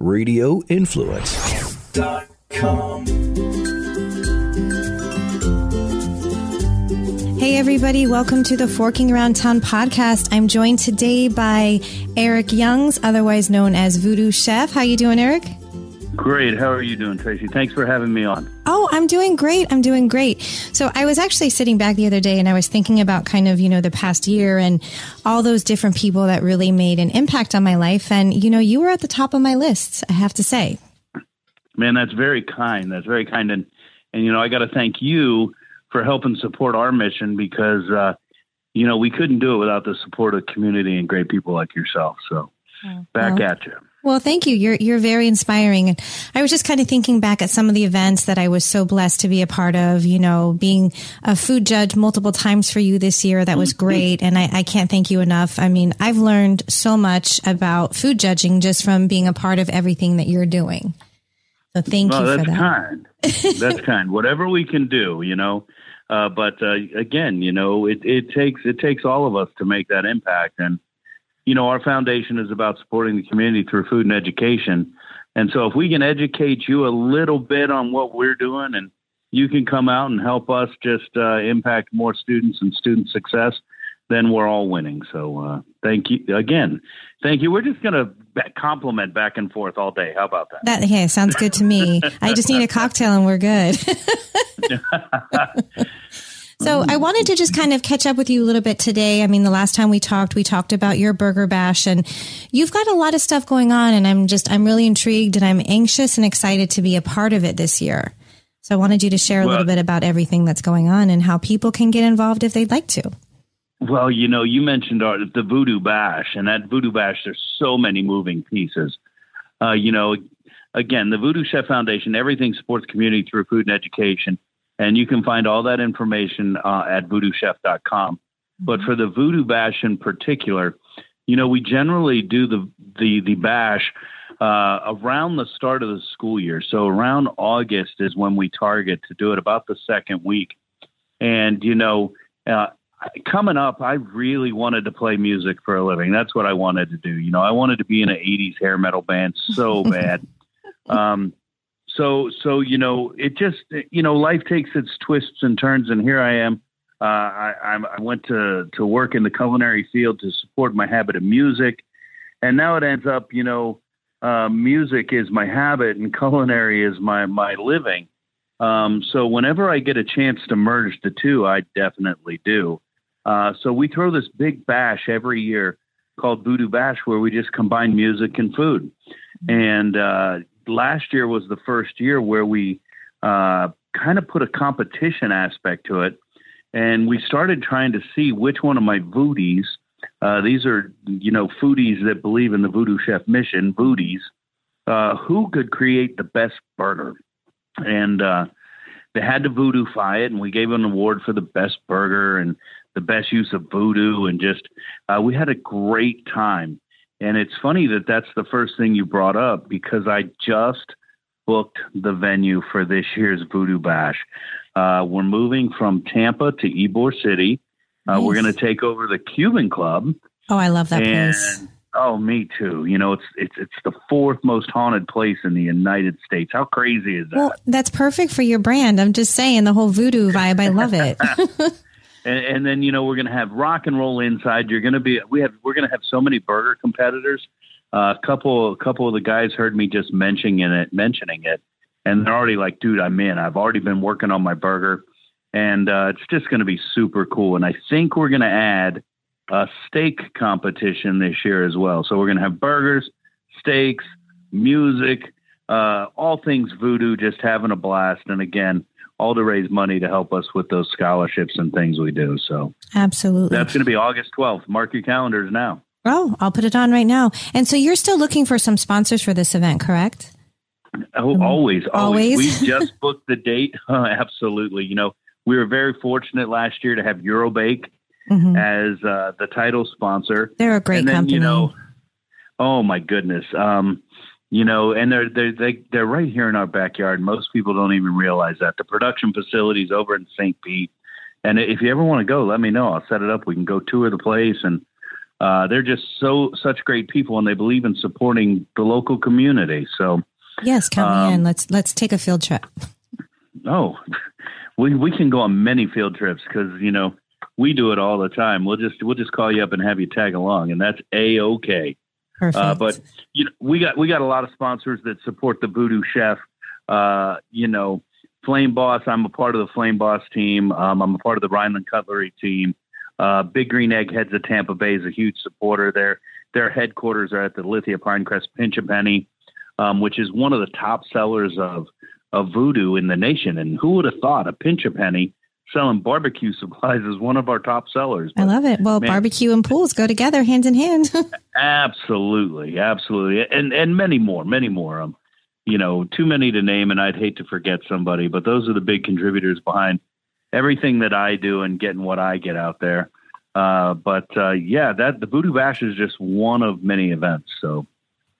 radioinfluence.com. Hey, everybody, welcome to the Forking Around Town podcast. I'm joined today by Eric Youngs, otherwise known as Voodoo Chef. How you doing, Eric? Great. How are you doing, Tracy? Thanks for having me on. Oh, I'm doing great. I'm doing great. So I was actually sitting back the other day and I was thinking about kind of, you know, the past year and all those different people that really made an impact on my life. And, you know, you were at the top of my list, I have to say. Man, that's very kind. That's very kind. And, and you know, I got to thank you for helping support our mission because, uh, you know, we couldn't do it without the support of community and great people like yourself. So oh, back well, at you. Well, thank you. You're you're very inspiring. And I was just kind of thinking back at some of the events that I was so blessed to be a part of. You know, being a food judge multiple times for you this year, that was great. And I, I can't thank you enough. I mean, I've learned so much about food judging just from being a part of everything that you're doing. So thank well, you for that. That's kind. that's kind. Whatever we can do, you know. Uh, but uh, again, you know, it, it takes it takes all of us to make that impact, and you know, our foundation is about supporting the community through food and education. And so, if we can educate you a little bit on what we're doing, and you can come out and help us just uh, impact more students and student success, then we're all winning. So, uh, thank you again. Thank you. We're just going to compliment back and forth all day. How about that? That sounds good to me. I just need a cocktail and we're good. so I wanted to just kind of catch up with you a little bit today. I mean, the last time we talked, we talked about your burger bash and you've got a lot of stuff going on and I'm just I'm really intrigued and I'm anxious and excited to be a part of it this year. So I wanted you to share a well, little bit about everything that's going on and how people can get involved if they'd like to. Well, you know, you mentioned our, the Voodoo Bash, and that Voodoo Bash, there's so many moving pieces. Uh, you know, again, the Voodoo Chef Foundation, everything supports community through food and education, and you can find all that information uh, at voodoochef.com. Mm-hmm. But for the Voodoo Bash in particular, you know, we generally do the the the bash uh, around the start of the school year. So around August is when we target to do it, about the second week. And you know, uh, coming up, I really wanted to play music for a living. That's what I wanted to do. You know, I wanted to be in an '80s hair metal band so bad. um, so, so you know, it just you know, life takes its twists and turns, and here I am. Uh, I, I went to to work in the culinary field to support my habit of music, and now it ends up, you know, uh, music is my habit and culinary is my my living. Um, so whenever I get a chance to merge the two, I definitely do. Uh, so we throw this big bash every year called Voodoo Bash, where we just combine music and food. And uh, last year was the first year where we uh, kind of put a competition aspect to it, and we started trying to see which one of my voodies. Uh, these are, you know, foodies that believe in the Voodoo Chef mission, voodies, uh, who could create the best burger. And uh, they had to voodooify it, and we gave an award for the best burger. And the best use of voodoo and just uh, we had a great time. And it's funny that that's the first thing you brought up because I just booked the venue for this year's Voodoo Bash. Uh, we're moving from Tampa to Ybor City. Uh, nice. We're going to take over the Cuban Club. Oh, I love that and, place. Oh, me too. You know, it's it's it's the fourth most haunted place in the United States. How crazy is that? Well, that's perfect for your brand. I'm just saying the whole voodoo vibe. I love it. and, then you know we're going to have rock and roll inside. You're going to be we have we're going to have so many burger competitors. Uh, a couple a couple of the guys heard me just mentioning it mentioning it, and they're already like, dude, I'm in. I've already been working on my burger, and uh, it's just going to be super cool. And I think we're going to add a steak competition this year as well. So we're going to have burgers, steaks, music, uh, all things voodoo, just having a blast. And again, all to raise money to help us with those scholarships and things we do. So absolutely, that's going to be August 12th. Mark your calendars now. Oh, I'll put it on right now. And so you're still looking for some sponsors for this event, correct? Oh, um, always, always. always. we just booked the date. Uh, absolutely. You know, we were very fortunate last year to have Eurobake mm-hmm. as uh, the title sponsor. They're a great then, company. You know, oh my goodness. Um, you know, and they're they're they, they're right here in our backyard. Most people don't even realize that the production facilities over in St. Pete. And if you ever want to go, let me know. I'll set it up. We can go tour the place, and uh, they're just so such great people, and they believe in supporting the local community. So yes, count um, me in. Let's let's take a field trip. Oh, we we can go on many field trips because you know we do it all the time. We'll just we'll just call you up and have you tag along, and that's a okay. Uh, but you know, we got we got a lot of sponsors that support the Voodoo Chef. Uh, you know, Flame Boss. I'm a part of the Flame Boss team. Um, I'm a part of the Rhineland Cutlery team. Uh, Big Green Egg Heads of Tampa Bay is a huge supporter. Their their headquarters are at the Lithia Pinecrest Pinch a Penny, um, which is one of the top sellers of of voodoo in the nation. And who would have thought a pinch a penny selling barbecue supplies is one of our top sellers. But, I love it. Well, man, barbecue and pools go together hand in hand. absolutely, absolutely, and and many more, many more. Um, you know, too many to name, and I'd hate to forget somebody. But those are the big contributors behind everything that I do and getting what I get out there. Uh, but uh, yeah, that the Voodoo Bash is just one of many events. So.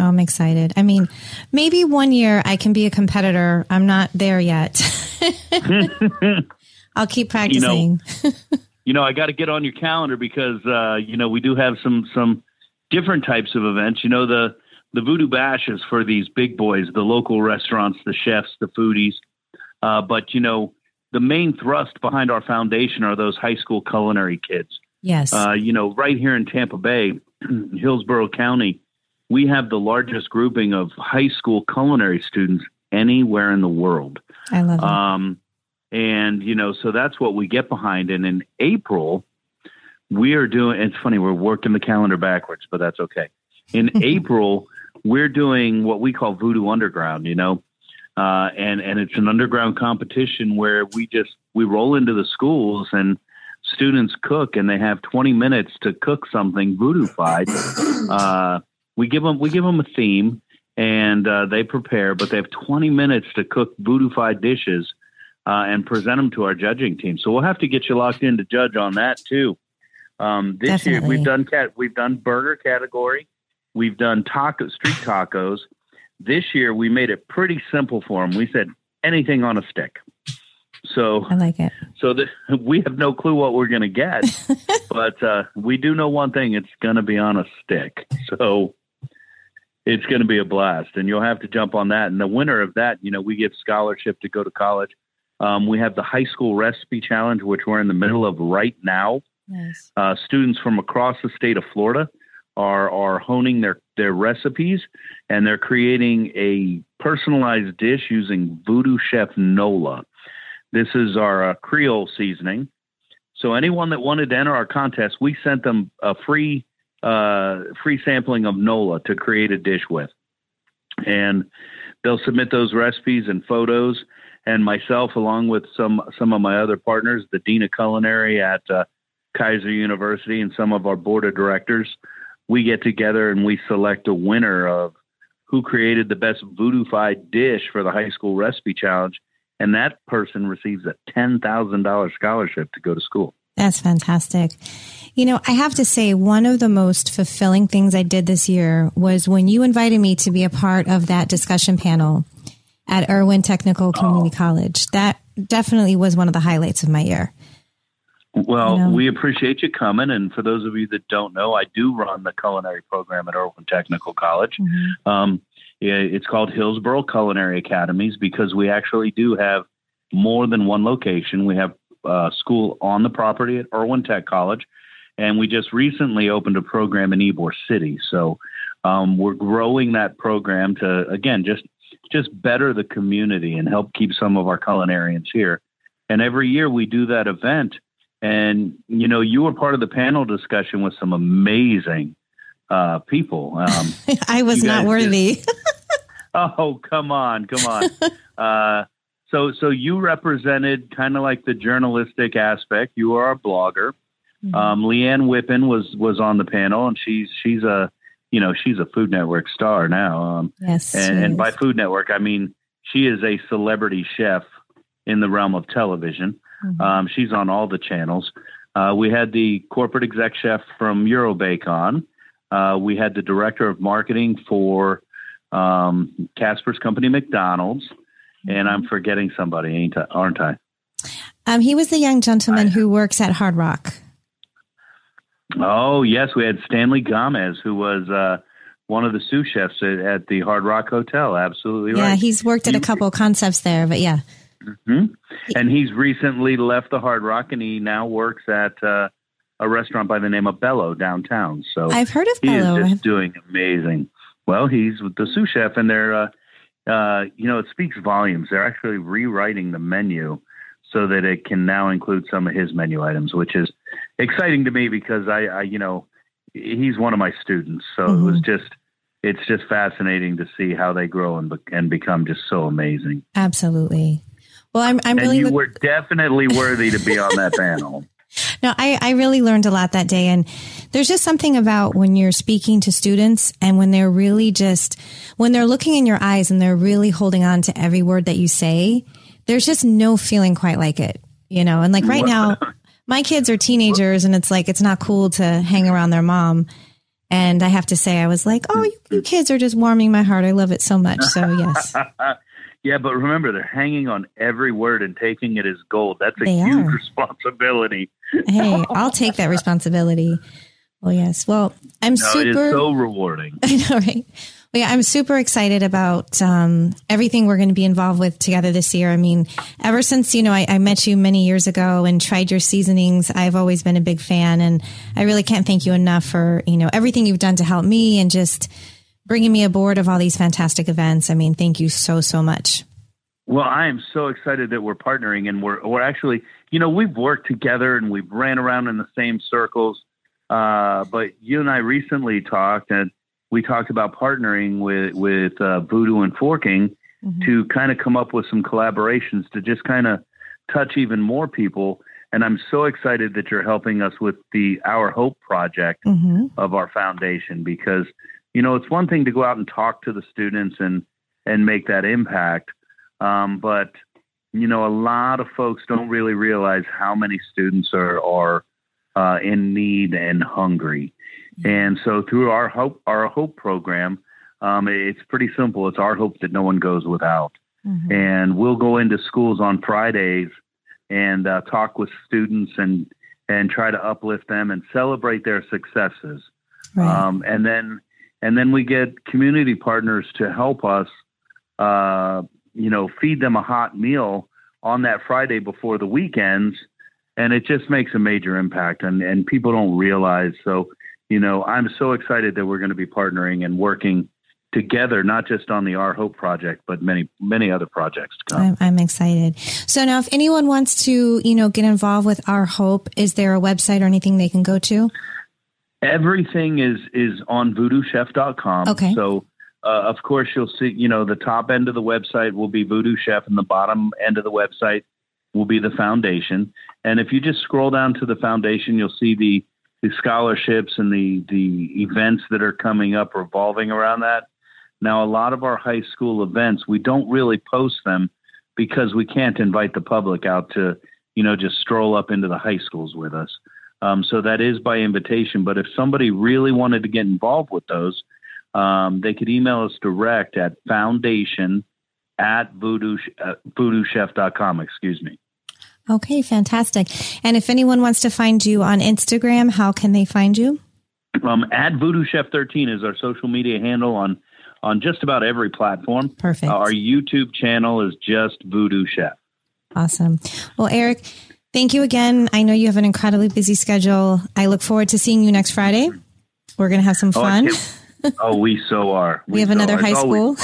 Oh, I'm excited. I mean, maybe one year I can be a competitor. I'm not there yet. I'll keep practicing. You know, you know I got to get on your calendar because uh, you know we do have some some different types of events. You know the the Voodoo Bash is for these big boys, the local restaurants, the chefs, the foodies. Uh, but you know the main thrust behind our foundation are those high school culinary kids. Yes. Uh, you know, right here in Tampa Bay, Hillsborough County, we have the largest grouping of high school culinary students anywhere in the world. I love it. Um, and, you know, so that's what we get behind. And in April, we are doing, it's funny, we're working the calendar backwards, but that's okay. In April, we're doing what we call Voodoo Underground, you know, uh, and, and it's an underground competition where we just, we roll into the schools and students cook and they have 20 minutes to cook something voodoofied. Uh, we give them, we give them a theme and uh, they prepare, but they have 20 minutes to cook voodoofied dishes uh, and present them to our judging team. So we'll have to get you locked in to judge on that too. Um, this Definitely. year we've done cat we've done burger category, we've done taco street tacos. This year we made it pretty simple for them. We said anything on a stick. So I like it. So that we have no clue what we're going to get, but uh, we do know one thing: it's going to be on a stick. So it's going to be a blast, and you'll have to jump on that. And the winner of that, you know, we give scholarship to go to college. Um, we have the high school recipe challenge, which we're in the middle of right now. Nice. Uh, students from across the state of Florida are are honing their their recipes, and they're creating a personalized dish using Voodoo Chef Nola. This is our uh, Creole seasoning. So anyone that wanted to enter our contest, we sent them a free uh, free sampling of Nola to create a dish with, and they'll submit those recipes and photos and myself, along with some some of my other partners, the dean of culinary at uh, Keiser University, and some of our board of directors, we get together and we select a winner of who created the best voodoofied dish for the high school recipe challenge, and that person receives a ten thousand dollars scholarship to go to school. That's fantastic. You know, I have to say, one of the most fulfilling things I did this year was when you invited me to be a part of that discussion panel at Erwin Technical Community oh. College. That definitely was one of the highlights of my year. Well, you know? we appreciate you coming. And for those of you that don't know, I do run the culinary program at Erwin Technical College. Mm-hmm. Um, it's called Hillsborough Culinary Academies because we actually do have more than one location. We have a uh, school on the property at Erwin Tech College, and we just recently opened a program in Ybor City. So um, we're growing that program to, again, just just better the community and help keep some of our culinarians here. And every year we do that event. And, you know, you were part of the panel discussion with some amazing uh, people. Um, I was not worthy. Just, oh, come on, come on. Uh, so, so you represented kind of like the journalistic aspect. You are a blogger. Mm-hmm. Um, Leanne Whippen was was on the panel, and she's she's a you know, she's a Food Network star now. Um, yes. And, and, by Food Network, I mean she is a celebrity chef in the realm of television. Mm-hmm. Um, she's on all the channels. Uh, we had the corporate exec chef from Eurobake on. Uh, we had the director of marketing for um, Casper's company, McDonald's. Mm-hmm. And I'm forgetting somebody, aren't I? Um, he was the young gentleman I, who works at Hard Rock. Oh yes, we had Stanley Gomez, who was uh, one of the sous chefs at, at, the Hard Rock Hotel. Absolutely yeah, right. Yeah, he's worked at a couple concepts there, but yeah. Mm-hmm. And he's recently left the Hard Rock, and he now works at uh, a restaurant by the name of Bello downtown. So I've heard of he Bello. is just doing amazing. Well, he's with the sous chef, and they're, uh, uh, you know, it speaks volumes. They're actually rewriting the menu so that it can now include some of his menu items, which is exciting to me because I, I you know, he's one of my students. So mm-hmm. it was mm-hmm. just, it's just fascinating to see how they grow and, and become just so amazing. Absolutely. Well, I'm, I'm and really. You were definitely worthy to be on that panel. No, I, I really learned a lot that day. And there's just something about when you're speaking to students and when they're really just, when they're looking in your eyes and they're really holding on to every word that you say, there's just no feeling quite like it, you know? And like right now, my kids are teenagers and it's like, it's not cool to hang around their mom. And I have to say, I was like, oh, you, you kids are just warming my heart. I love it so much. So, yes. Yeah, but remember, they're hanging on every word and taking it as gold. That's a they huge are. responsibility. hey, I'll take that responsibility. Well, yes. Well, I'm no, super. It is so rewarding. I know, right? Yeah, I'm super excited about um, everything we're going to be involved with together this year. I mean, ever since you know I, I, met you many years ago and tried your seasonings, I've always been a big fan, and I really can't thank you enough for you know everything you've done to help me and just bringing me aboard of all these fantastic events. I mean, thank you so, so much. Well, I am so excited that we're partnering and we're, we're actually, you know, we've worked together and we've ran around in the same circles. Uh, but you and I recently talked and we talked about partnering with, with uh, Voodoo and Forking mm-hmm. to kind of come up with some collaborations to just kind of touch even more people. And I'm so excited that you're helping us with the Our Hope project mm-hmm. of our foundation because – you know, it's one thing to go out and talk to the students and and make that impact, um, but you know, a lot of folks don't really realize how many students are are uh, in need and hungry. Mm-hmm. And so, through our hope our hope program, um, it's pretty simple. It's our hope that no one goes without. Mm-hmm. And we'll go into schools on Fridays and uh, talk with students and and try to uplift them and celebrate their successes. Right. Um, and then and then we get community partners to help us, uh, you know, feed them a hot meal on that Friday before the weekends, and it just makes a major impact, and and people don't realize. So, you know, I'm so excited that we're going to be partnering and working together, not just on the Our Hope project, but many, many other projects to come. I'm, I'm, excited. So now if anyone wants to, you know, get involved with Our Hope, is there a website or anything they can go to? Everything is is on voodoochef.com. Okay. So uh, of course you'll see, you know, the top end of the website will be Voodoo Chef and the bottom end of the website will be the foundation. And if you just scroll down to the foundation, you'll see the the scholarships and the the events that are coming up revolving around that. Now, a lot of our high school events, we don't really post them because we can't invite the public out to, you know, just stroll up into the high schools with us. Um, so that is by invitation. But if somebody really wanted to get involved with those, um, they could email us direct at foundation at voodoo, uh, voodoochef.com. Excuse me. Okay, fantastic. And if anyone wants to find you on Instagram, how can they find you? Um, at Voodoo Chef 13 is our social media handle on on just about every platform. Perfect. Uh, our YouTube channel is just Voodoo Chef. Awesome. Well, Eric, Thank you again. I know you have an incredibly busy schedule. I look forward to seeing you next Friday. We're going to have some oh, fun. Oh, oh we so are. We, we have so another are. high school.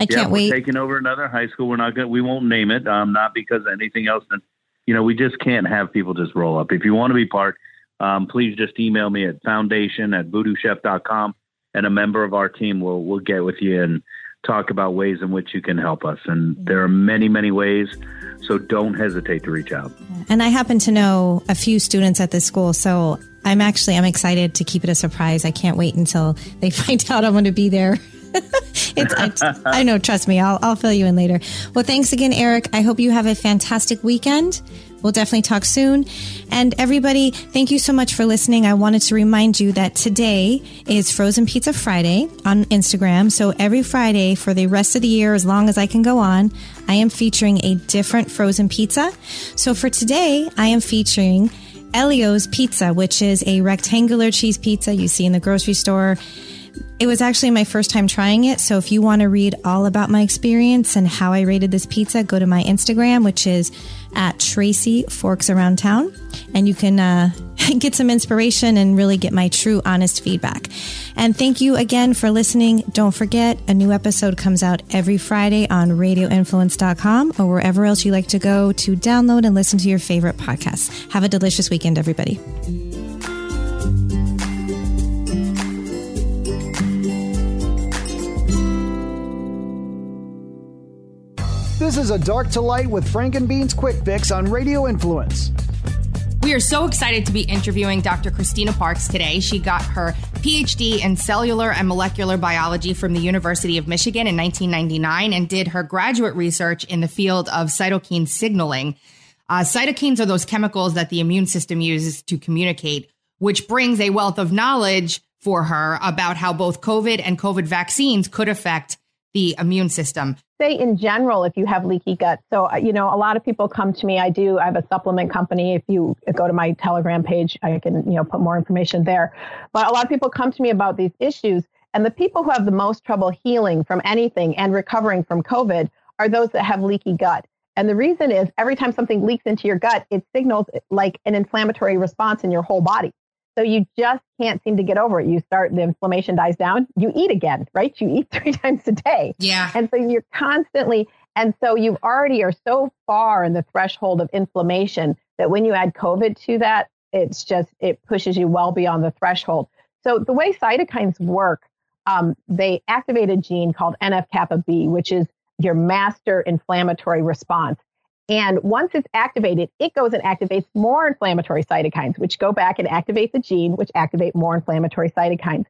I can't yeah, wait. taking over another high school. We're not going. We won't name it. Um, not because anything else. Than, you know, we just can't have people just roll up. If you want to be part, um, please just email me at foundation at voodoochef.com and a member of our team will will get with you and talk about ways in which you can help us. And there are many, many ways. So don't hesitate to reach out. And I happen to know a few students at this school. So I'm actually, I'm excited to keep it a surprise. I can't wait until they find out I'm going to be there. it's, I, I, know, trust me, I'll, I'll fill you in later. Well, thanks again, Eric. I hope you have a fantastic weekend. We'll definitely talk soon. And everybody, thank you so much for listening. I wanted to remind you that today is Frozen Pizza Friday on Instagram. So every Friday for the rest of the year, as long as I can go on, I am featuring a different frozen pizza. So for today, I am featuring Ellio's Pizza, which is a rectangular cheese pizza you see in the grocery store. It was actually my first time trying it. So if you want to read all about my experience and how I rated this pizza, go to my Instagram, which is at Tracy Forks Around Town. And you can uh, get some inspiration and really get my true, honest feedback. And thank you again for listening. Don't forget, a new episode comes out every Friday on radioinfluence.com or wherever else you like to go to download and listen to your favorite podcasts. Have a delicious weekend, everybody. This is a Dark to Light with Frank and Beans Quick Fix on Radio Influence. We are so excited to be interviewing Dr. Christina Parks today. She got her PhD in cellular and molecular biology from the University of Michigan in 1999 and did her graduate research in the field of cytokine signaling. Uh, cytokines are those chemicals that the immune system uses to communicate, which brings a wealth of knowledge for her about how both COVID and COVID vaccines could affect the immune system. Say in general if you have leaky gut. So uh, you know a lot of people come to me. I do i have a supplement company. If you go to my telegram page i can you know put more information there. But a lot of people come to me about these issues and the people who have the most trouble healing from anything and recovering from covid are those that have leaky gut. And the reason is every time something leaks into your gut it signals like an inflammatory response in your whole body so you just can't seem to get over it. You start, the inflammation dies down, you eat again, right? You eat three times a day. Yeah. And so you're constantly, and so you already are so far in the threshold of inflammation that when you add COVID to that, it's just, it pushes you well beyond the threshold. So the way cytokines work, um, they activate a gene called NF kappa B, which is your master inflammatory response. And once it's activated, it goes and activates more inflammatory cytokines, which go back and activate the gene, which activate more inflammatory cytokines.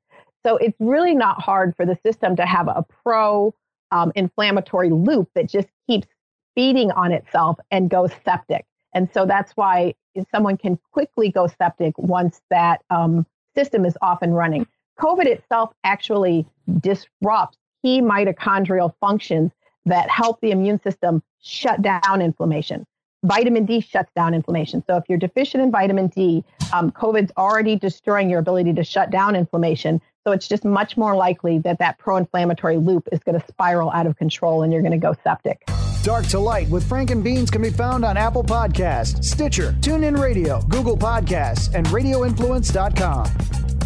So it's really not hard for the system to have a pro um, inflammatory loop that just keeps feeding on itself and goes septic. And so that's why someone can quickly go septic once that um, system is off and running. COVID itself actually disrupts key mitochondrial functions that help the immune system shut down inflammation. Vitamin D shuts down inflammation. So if you're deficient in vitamin D, um, COVID's already destroying your ability to shut down inflammation. So it's just much more likely that that pro-inflammatory loop is going to spiral out of control and you're going to go septic. Dark to Light with Frank and Beans can be found on Apple Podcasts, Stitcher, TuneIn Radio, Google Podcasts, and RadioInfluence.com.